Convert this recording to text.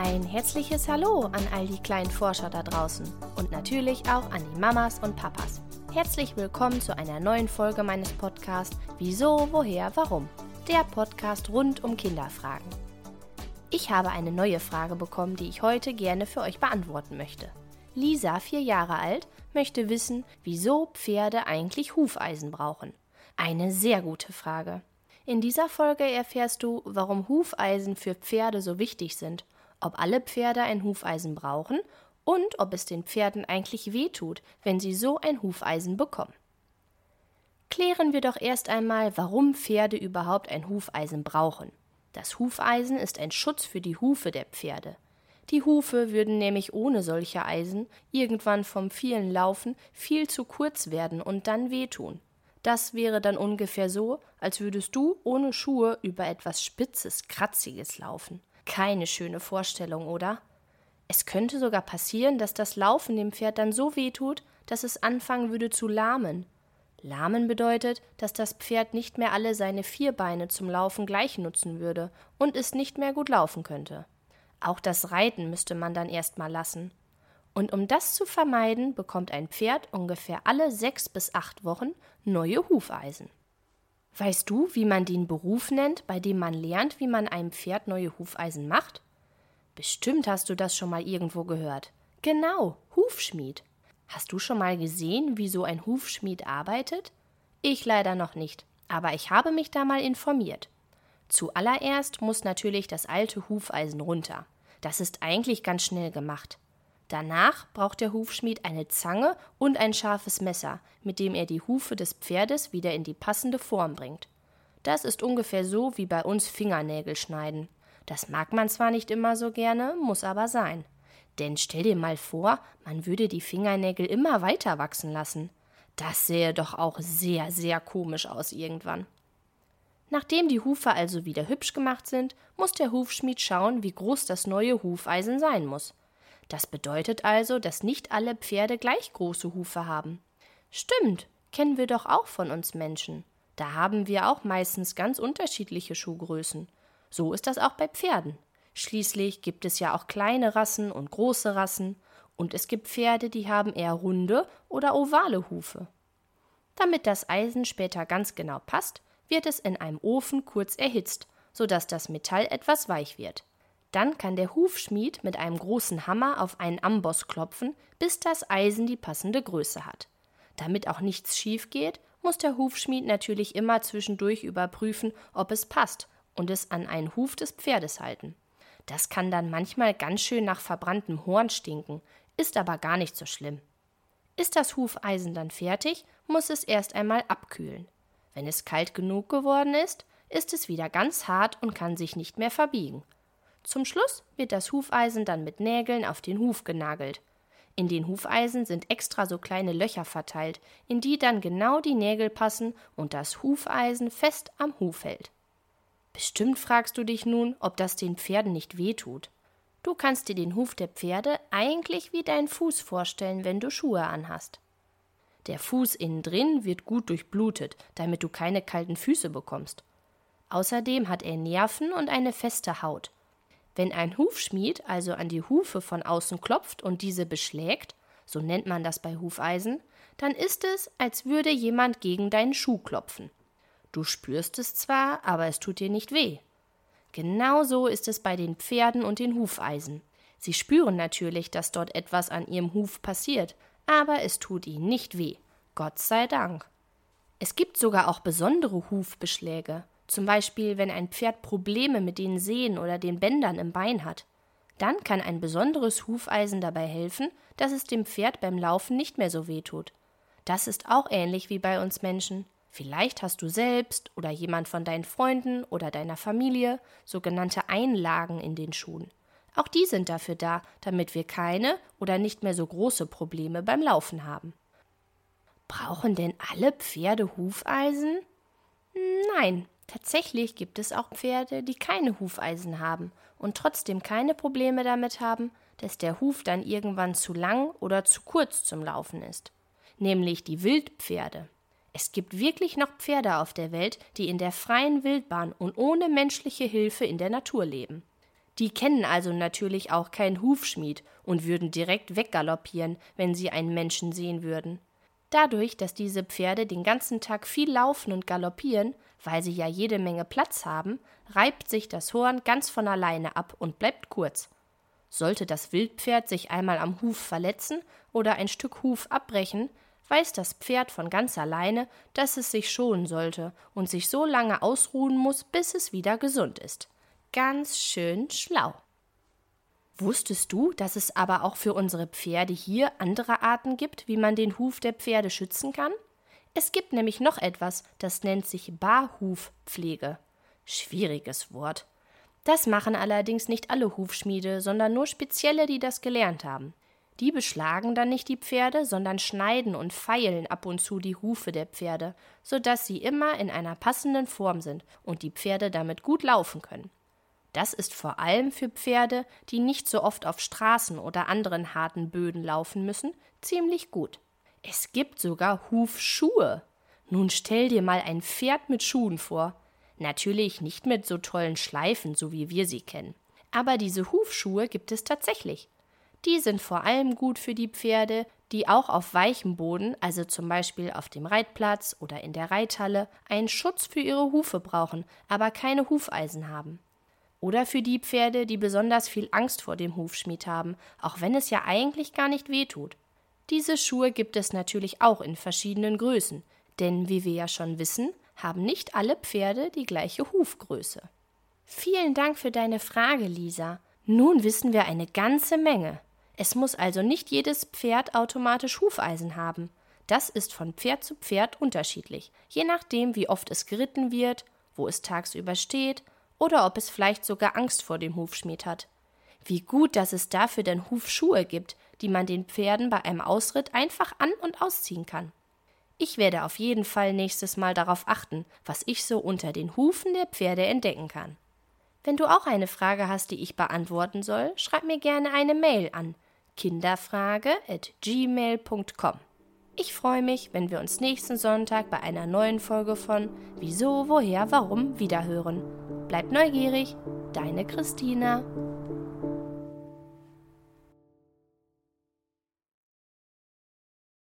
Ein herzliches Hallo an all die kleinen Forscher da draußen und natürlich auch an die Mamas und Papas. Herzlich willkommen zu einer neuen Folge meines Podcasts Wieso, woher, warum? Der Podcast rund um Kinderfragen. Ich habe eine neue Frage bekommen, die ich heute gerne für euch beantworten möchte. Lisa, vier Jahre alt, möchte wissen, wieso Pferde eigentlich Hufeisen brauchen. Eine sehr gute Frage. In dieser Folge erfährst du, warum Hufeisen für Pferde so wichtig sind ob alle Pferde ein Hufeisen brauchen und ob es den Pferden eigentlich wehtut, wenn sie so ein Hufeisen bekommen. Klären wir doch erst einmal, warum Pferde überhaupt ein Hufeisen brauchen. Das Hufeisen ist ein Schutz für die Hufe der Pferde. Die Hufe würden nämlich ohne solche Eisen irgendwann vom vielen Laufen viel zu kurz werden und dann wehtun. Das wäre dann ungefähr so, als würdest du ohne Schuhe über etwas Spitzes, Kratziges laufen. Keine schöne Vorstellung, oder? Es könnte sogar passieren, dass das Laufen dem Pferd dann so weh tut, dass es anfangen würde zu lahmen. Lahmen bedeutet, dass das Pferd nicht mehr alle seine vier Beine zum Laufen gleich nutzen würde und es nicht mehr gut laufen könnte. Auch das Reiten müsste man dann erst mal lassen. Und um das zu vermeiden, bekommt ein Pferd ungefähr alle sechs bis acht Wochen neue Hufeisen. Weißt du, wie man den Beruf nennt, bei dem man lernt, wie man einem Pferd neue Hufeisen macht? Bestimmt hast du das schon mal irgendwo gehört. Genau, Hufschmied. Hast du schon mal gesehen, wie so ein Hufschmied arbeitet? Ich leider noch nicht, aber ich habe mich da mal informiert. Zuallererst muss natürlich das alte Hufeisen runter. Das ist eigentlich ganz schnell gemacht. Danach braucht der Hufschmied eine Zange und ein scharfes Messer, mit dem er die Hufe des Pferdes wieder in die passende Form bringt. Das ist ungefähr so wie bei uns Fingernägel schneiden. Das mag man zwar nicht immer so gerne, muss aber sein. Denn stell dir mal vor, man würde die Fingernägel immer weiter wachsen lassen. Das sähe doch auch sehr, sehr komisch aus irgendwann. Nachdem die Hufe also wieder hübsch gemacht sind, muss der Hufschmied schauen, wie groß das neue Hufeisen sein muss. Das bedeutet also, dass nicht alle Pferde gleich große Hufe haben. Stimmt, kennen wir doch auch von uns Menschen. Da haben wir auch meistens ganz unterschiedliche Schuhgrößen. So ist das auch bei Pferden. Schließlich gibt es ja auch kleine Rassen und große Rassen, und es gibt Pferde, die haben eher runde oder ovale Hufe. Damit das Eisen später ganz genau passt, wird es in einem Ofen kurz erhitzt, sodass das Metall etwas weich wird. Dann kann der Hufschmied mit einem großen Hammer auf einen Amboss klopfen, bis das Eisen die passende Größe hat. Damit auch nichts schief geht, muss der Hufschmied natürlich immer zwischendurch überprüfen, ob es passt und es an einen Huf des Pferdes halten. Das kann dann manchmal ganz schön nach verbranntem Horn stinken, ist aber gar nicht so schlimm. Ist das Hufeisen dann fertig, muss es erst einmal abkühlen. Wenn es kalt genug geworden ist, ist es wieder ganz hart und kann sich nicht mehr verbiegen. Zum Schluss wird das Hufeisen dann mit Nägeln auf den Huf genagelt. In den Hufeisen sind extra so kleine Löcher verteilt, in die dann genau die Nägel passen und das Hufeisen fest am Huf hält. Bestimmt fragst du dich nun, ob das den Pferden nicht wehtut. Du kannst dir den Huf der Pferde eigentlich wie deinen Fuß vorstellen, wenn du Schuhe anhast. Der Fuß innen drin wird gut durchblutet, damit du keine kalten Füße bekommst. Außerdem hat er Nerven und eine feste Haut. Wenn ein Hufschmied also an die Hufe von außen klopft und diese beschlägt, so nennt man das bei Hufeisen, dann ist es, als würde jemand gegen deinen Schuh klopfen. Du spürst es zwar, aber es tut dir nicht weh. Genauso ist es bei den Pferden und den Hufeisen. Sie spüren natürlich, dass dort etwas an ihrem Huf passiert, aber es tut ihnen nicht weh. Gott sei Dank. Es gibt sogar auch besondere Hufbeschläge. Zum Beispiel, wenn ein Pferd Probleme mit den Sehnen oder den Bändern im Bein hat. Dann kann ein besonderes Hufeisen dabei helfen, dass es dem Pferd beim Laufen nicht mehr so weh tut. Das ist auch ähnlich wie bei uns Menschen. Vielleicht hast du selbst oder jemand von deinen Freunden oder deiner Familie sogenannte Einlagen in den Schuhen. Auch die sind dafür da, damit wir keine oder nicht mehr so große Probleme beim Laufen haben. Brauchen denn alle Pferde Hufeisen? Nein, Tatsächlich gibt es auch Pferde, die keine Hufeisen haben und trotzdem keine Probleme damit haben, dass der Huf dann irgendwann zu lang oder zu kurz zum Laufen ist. Nämlich die Wildpferde. Es gibt wirklich noch Pferde auf der Welt, die in der freien Wildbahn und ohne menschliche Hilfe in der Natur leben. Die kennen also natürlich auch keinen Hufschmied und würden direkt weggaloppieren, wenn sie einen Menschen sehen würden. Dadurch, dass diese Pferde den ganzen Tag viel laufen und galoppieren, weil sie ja jede Menge Platz haben, reibt sich das Horn ganz von alleine ab und bleibt kurz. Sollte das Wildpferd sich einmal am Huf verletzen oder ein Stück Huf abbrechen, weiß das Pferd von ganz alleine, dass es sich schonen sollte und sich so lange ausruhen muss, bis es wieder gesund ist. Ganz schön schlau. Wusstest du, dass es aber auch für unsere Pferde hier andere Arten gibt, wie man den Huf der Pferde schützen kann? Es gibt nämlich noch etwas, das nennt sich Barhufpflege. Schwieriges Wort. Das machen allerdings nicht alle Hufschmiede, sondern nur spezielle, die das gelernt haben. Die beschlagen dann nicht die Pferde, sondern schneiden und feilen ab und zu die Hufe der Pferde, so dass sie immer in einer passenden Form sind und die Pferde damit gut laufen können. Das ist vor allem für Pferde, die nicht so oft auf Straßen oder anderen harten Böden laufen müssen, ziemlich gut. Es gibt sogar Hufschuhe. Nun stell dir mal ein Pferd mit Schuhen vor. Natürlich nicht mit so tollen Schleifen, so wie wir sie kennen. Aber diese Hufschuhe gibt es tatsächlich. Die sind vor allem gut für die Pferde, die auch auf weichem Boden, also zum Beispiel auf dem Reitplatz oder in der Reithalle, einen Schutz für ihre Hufe brauchen, aber keine Hufeisen haben. Oder für die Pferde, die besonders viel Angst vor dem Hufschmied haben, auch wenn es ja eigentlich gar nicht weh tut. Diese Schuhe gibt es natürlich auch in verschiedenen Größen, denn wie wir ja schon wissen, haben nicht alle Pferde die gleiche Hufgröße. Vielen Dank für deine Frage, Lisa. Nun wissen wir eine ganze Menge. Es muss also nicht jedes Pferd automatisch Hufeisen haben. Das ist von Pferd zu Pferd unterschiedlich, je nachdem, wie oft es geritten wird, wo es tagsüber steht oder ob es vielleicht sogar Angst vor dem Hufschmied hat. Wie gut, dass es dafür denn Hufschuhe gibt, die man den Pferden bei einem Ausritt einfach an- und ausziehen kann. Ich werde auf jeden Fall nächstes Mal darauf achten, was ich so unter den Hufen der Pferde entdecken kann. Wenn du auch eine Frage hast, die ich beantworten soll, schreib mir gerne eine Mail an kinderfrage@gmail.com. Ich freue mich, wenn wir uns nächsten Sonntag bei einer neuen Folge von Wieso, woher, warum wiederhören. Bleib neugierig, deine Christina.